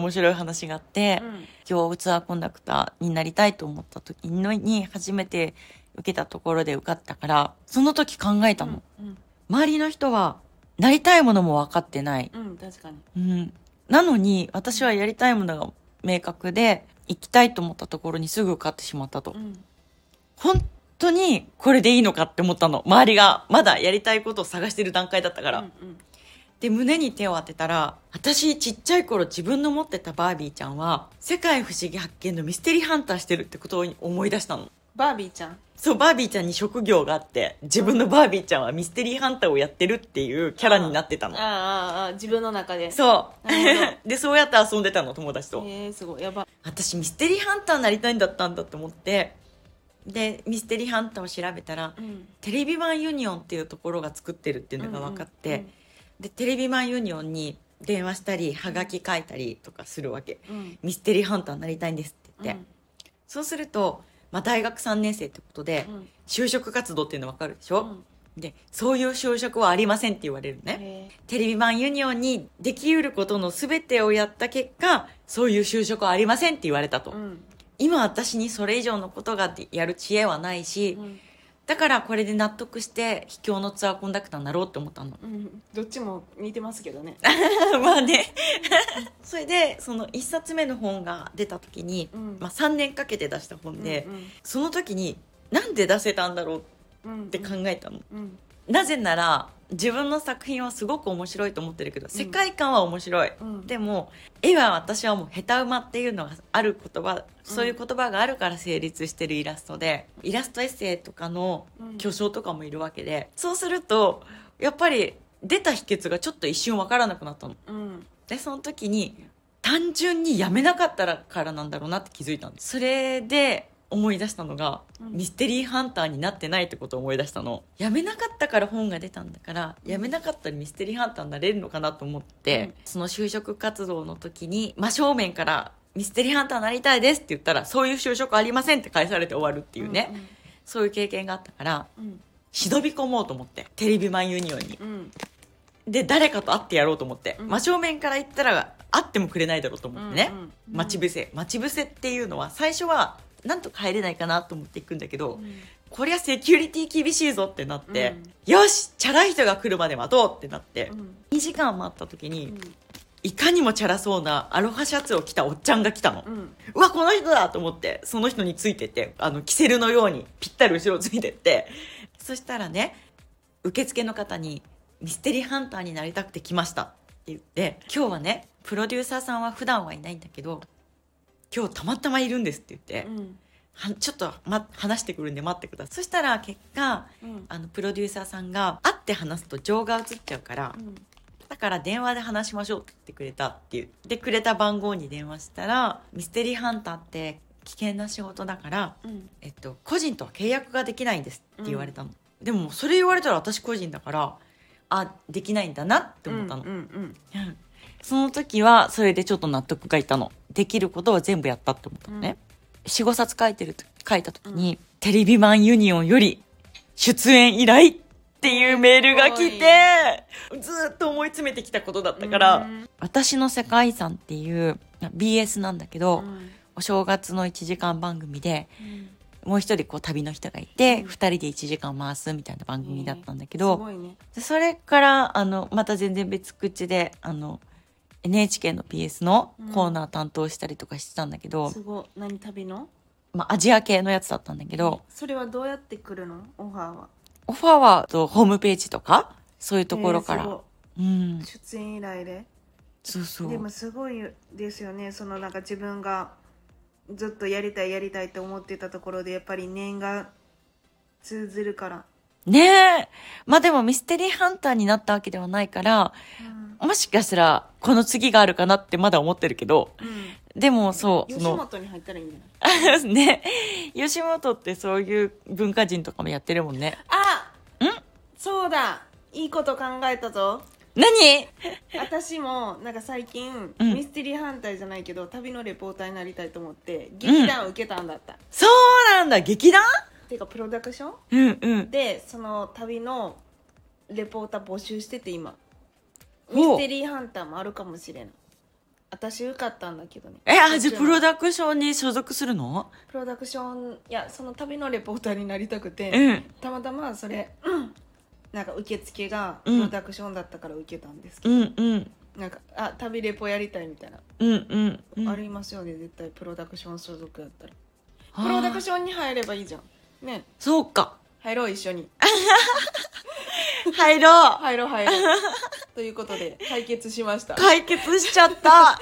面白い話があって、今日ツアーコンダクターになりたいと思った時に初めて受けたところで受かったからその時考えたの、うん、周りの人はなりたいものも分かってない、うん、確かに。うん、なのに私はやりたいものが明確で行きたいと思ったところにすぐ受かってしまったと、ん、本当にこれでいいのかって思ったの。周りがまだやりたいことを探してる段階だったから、うんうんで胸に手を当てたら私ちっちゃい頃自分の持ってたバービーちゃんは世界不思議発見のミステリーハンターしてるってことを思い出したのバービーちゃん？そうバービーちゃんに職業があって自分のバービーちゃんはミステリーハンターをやってるっていうキャラになってたのああああ、自分の中で。そう でそうやって遊んでたの友達とえー、すごい。やば。私ミステリーハンターになりたいんだったんだと思ってでミステリーハンターを調べたらうん。テレビマンユニオンっていうところが作ってるっていうのが分かって、でテレビマンユニオンに電話したりはがき書いたりとかするわけうん。ミステリーハンターになりたいんですって言って、そうすると、まあ、大学3年生ってことでうん。就職活動っていうの分かるでしょ、うん。でそういう就職はありませんって言われるねえテレビマンユニオンにできうることの全てをやった結果そういう就職はありませんって言われたと。今私にそれ以上のことがやる知恵はないし、うん。だからこれで納得して秘境のツアーコンダクターになろうって思ったのうん。どっちも似てますけどね。まあね それでその1冊目の本が出た時に、うんまあ、3年かけて出した本で、うんその時になんで出せたんだろううん。って考えたの、うん。なぜなら自分の作品はすごく面白いと思ってるけど世界観は面白い、うん。でも絵は私はもう下手馬っていうのがある言葉そういう言葉があるから成立してるイラストでイラストエッセイとかのうん。巨匠とかもいるわけでそうするとやっぱり出た秘訣がちょっと一瞬わからなくなったの。うん。でその時に単純にやめなかったからなんだろうなって気づいたんです。それで思い出したのが、うん。ミステリーハンターになってないってことを思い出したの。やめなかったから本が出たんだからやめなかったらミステリーハンターになれるのかなと思って、うん。その就職活動の時に真正面からミステリーハンターになりたいですって言ったらそういう就職ありませんって返されて終わるっていうね、そういう経験があったからうん。忍び込もうと思ってテレビマンユニオンに。うん。で誰かと会ってやろうと思って、うん。真正面から言ったら会ってもくれないだろうと思ってね、うん。うん。待ち伏せ。待ち伏せっていうのは最初はなんとか入れないかなと思っていくんだけど、うんこりゃセキュリティ厳しいぞってなって、よしチャラい人が来るまで待とうってなって、うん。2時間待った時に、うん。いかにもチャラそうなアロハシャツを着たおっちゃんが来たの、うん。うわこの人だと思ってその人についてってあのキセルのようにぴったり後ろついてってそしたらね受付の方に「ミステリーハンターになりたくて来ました」って言って「今日はねプロデューサーさんは普段はいないんだけど今日たまたまいるんです」って言って、うん。はちょっと、ま、話してくるんで待ってくださいそしたら結果うん。あのプロデューサーさんが会って話すと情が映っちゃうから、だから電話で話しましょうって言ってくれたって言ってくれた番号に電話したらミステリーハンターって危険な仕事だから、うん。えっと、個人とは契約ができないんですって言われたの、でもそれ言われたら私個人だからあできないんだなって思ったの、うん。うん。うんその時はそれでちょっと納得がいったのできることは全部やったって思ったのね、45冊書いてると書いた時に、テレビマンユニオンより出演依頼っていうメールが来てずーっと思い詰めてきたことだったから、うん。私の世界遺産っていう BS なんだけど、うん。お正月の1時間番組でうん。もう一人こう旅の人がいて、うん。二人で1時間回すみたいな番組だったんだけど、ね。でそれからあのまた全然別口であの NHK の BS のコーナー担当したりとかしてたんだけど、すごい。何旅の？まあ、アジア系のやつだったんだけど、それはどうやって来るの？オファーは。オファーはとホームページとかそういうところから、えーうんい出演依頼で？そうそうでもすごいですよね。そのなんか自分がずっとやりたいやりたいと思ってたところでやっぱり念が通ずるから。ねえ。まあでもミステリーハンターになったわけではないから、もしかしたらこの次があるかなってまだ思ってるけど、でもそう、そ吉の、本に入ったらいいんじゃない？ね、吉本ってそういう文化人とかもやってるもんね。あん？そうだ。いいこと考えたぞ。何？私もなんか最近、うん。ミステリーハンターじゃないけど旅のレポーターになりたいと思って劇団受けたんだった、そうなんだ。劇団？ていうかプロダクション？うんうん。でその旅のレポーター募集してて今。ミステリーハンターもあるかもしれん。私受かったんだけどね。え、あ、じゃあプロダダクションに所属するの？プロダクションいやその旅のレポーターになりたくて、うん。たまたまそれ、うんなんか受付がプうん。ロダクションだったから受けたんですけど、うんうん。なんかあ旅レポやりたいみたいな、うんうんうん。ありますよね絶対。プロダクション所属やったら。プロダクションに入ればいいじゃんね。そうか。入ろう一緒に。入ろう。入ろう入ろう。ということで解決しました。解決しちゃった。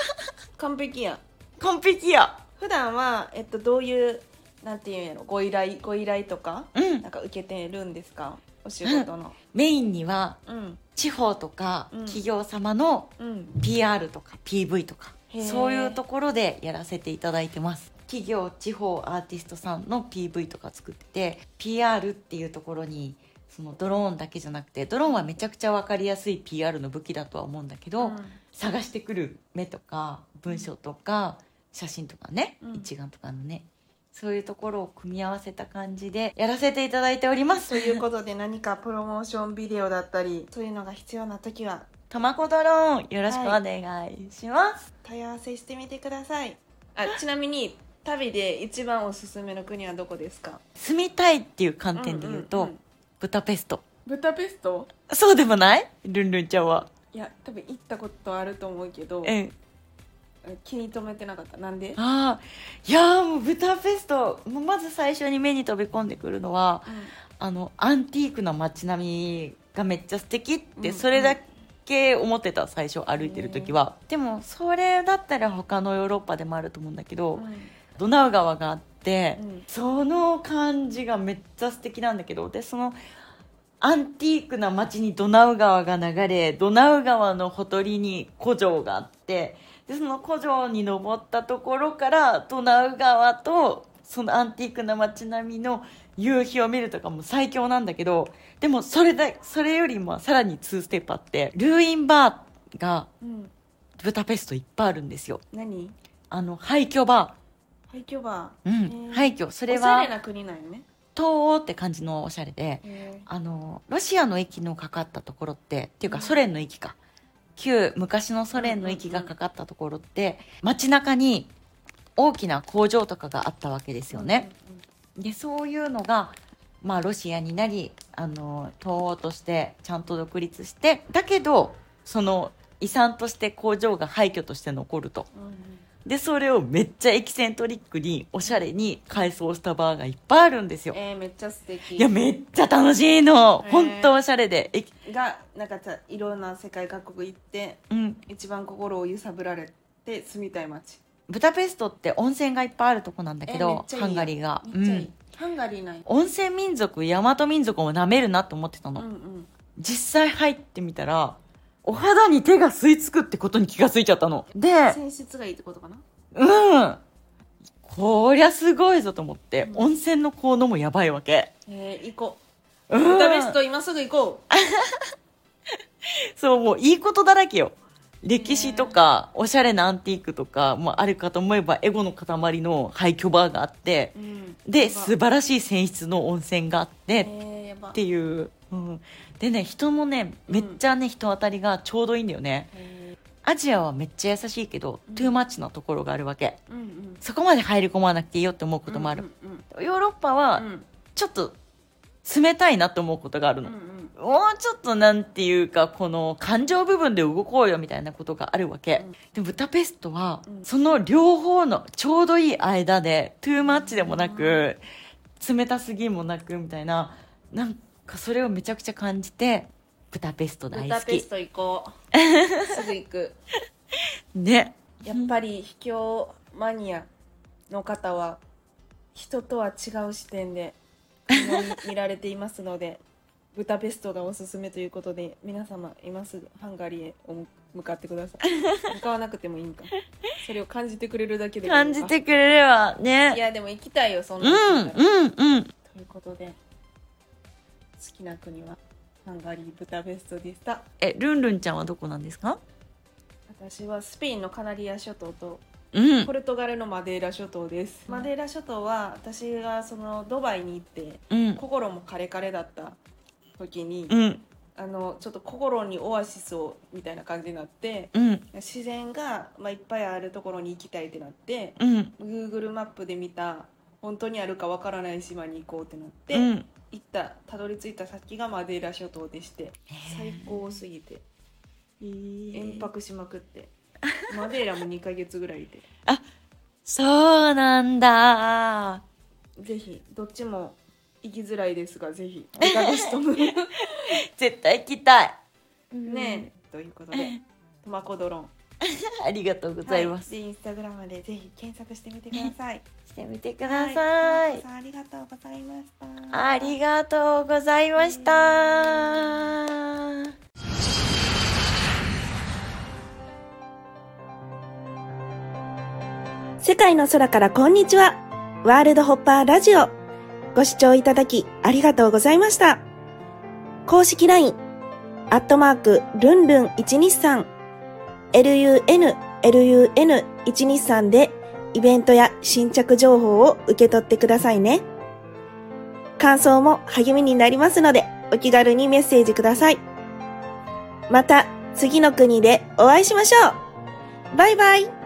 完璧や完璧や。普段はえっとどういうなんていうんやろご依頼ご依頼とか、うん。なんか受けてるんですか？お仕事の。メインにはうん。地方とかうん。企業様のうん、PR とか PV とかそういうところでやらせていただいてます企業地方アーティストさんの PV とか作ってて PR っていうところにそのドローンだけじゃなくてドローンはめちゃくちゃ分かりやすい PR の武器だとは思うんだけど、うん。探してくる目とか文章とか写真とかね、うん。一眼とかのねそういうところを組み合わせた感じでやらせていただいております。ということで何かプロモーションビデオだったりそういうのが必要な時はたまこドローンよろしくお願いします、問い合わせしてみてください。あちなみに旅で一番おすすめの国はどこですか？住みたいっていう観点で言うと、うんうんうん。ブタペスト。ブダペスト？そうでもない？ルンルンちゃんは。いや多分行ったことあると思うけどうん気に留めてなかった。なんで、ああいやーもうブタペストまず最初に目に飛び込んでくるのはあのアンティークな街並みがめっちゃ素敵っうんうん。てそれだけ思ってた最初歩いてる時は。でもそれだったら他のヨーロッパでもあると思うんだけど、うんドナウ川があって、うん。その感じがめっちゃ素敵なんだけどでそのアンティークな街にドナウ川が流れドナウ川のほとりに古城があってでその古城に登ったところからドナウ川とそのアンティークな街並みの夕日を見るとかも最強なんだけどでもそれだそれよりもさらに2ステップあってルーインバーがうん。ブダペストいっぱいあるんですよ。何？あの廃墟バ廃墟バー、うん。廃墟。それは。おしゃれな国なんよね。東欧って感じのおしゃれで。へあのロシアの駅のかかったところってっていううん。かソ連の駅か。旧昔のソ連の駅がかかったところって街中に大きな工場とかがあったわけですーよね、でそういうのがまあロシアになりあの東欧としてちゃんと独立してだけどその遺産として工場が廃墟として残ると。うんうんでそれをめっちゃエキセントリックにおしゃれに改装したバーがいっぱいあるんですよ。えー、めっちゃ素敵。いやめっちゃ楽しいの。へー。本当おしゃれで。えがなんかさいろんな世界各国行ってうん。一番心を揺さぶられて住みたい街。ブダペストって温泉がいっぱいあるとこなんだけどいいハンガリーが。い、うん。ハンガリーない。温泉民族大和民族をなめるなと思ってたの、うんうん。実際入ってみたらお肌に手が吸い付くってことに気がついちゃったの。で泉質がいいってことかな？うん。こりゃすごいぞと思って、うん。温泉の効能もやばいわけ。えー、行こう。うん。ブダペスト今すぐ行こう。そうもういいことだらけよ。歴史とかおしゃれなアンティークとかもあるかと思えばエゴの塊の廃墟バーがあって。うん。で素晴らしい泉質の温泉があってっていう、うん、でね人もねめっちゃね、人当たりがちょうどいいんだよね。えアジアはめっちゃ優しいけど、うん。トゥーマッチなところがあるわけ。ー、うんうん。そこまで入り込まなくていいよって思うこともある、うんヨーロッパうんはうん。ちょっと冷たいなと思うことがあるの、うんうん。もうちょっとなんていうかこの感情部分で動こうよみたいなことがあるわけ、うん。でブダペストはうん。その両方のちょうどいい間でトゥーマッチでもなく冷たすぎもなくみたいななんかそれをめちゃくちゃ感じてブダペスト大好き。ブダペスト行こう。すぐ行く。ね。やっぱり秘境マニアの方は人とは違う視点で見られていますので ブダペストがおすすめということで皆様今すぐハンガリーへお向かってください。向かわなくてもいいんか。それを感じてくれるだけで感じてくれればいね。やでも行きたいよそんうなんん、うん、うん。ということで好きな国は？ハンガリーブダペストでしたえ、ルンルンちゃんはどこなんですか？私はスペインのカナリア諸島とうんポ。ルトガルのマデーラ諸島ですマデーラ諸島は私がそのドバイに行ってうん。心もカレカレだった時に、うん。あのちょっと心にオアシスをみたいな感じになってうん。自然が、まあ、いっぱいあるところに行きたいってなってうん。Google マップで見た本当にあるかわからない島に行こうってなって、うん。行ったたどり着いた先がマデーラ諸島でして最高すぎて延泊しまくってマデーラも2ヶ月ぐらいいて。そうなんだ。ぜひどっちも行きづらいですがぜひブダペストも。ね絶対行きたい。えということでトマコドローン ありがとうございます。はでインスタグラムでぜひ検索してみてください してみてくください。ありがとうございましたありがとうございました。世界の空からこんにちは。ワールドホッパーラジオ。ご視聴いただきありがとうございました。公式 LINE、アットマーク、ルンルン123、lun、lun123 でイベントや新着情報を受け取ってくださいね。感想も励みになりますので、お気軽にメッセージください。また、次の国でお会いしましょうバイバイ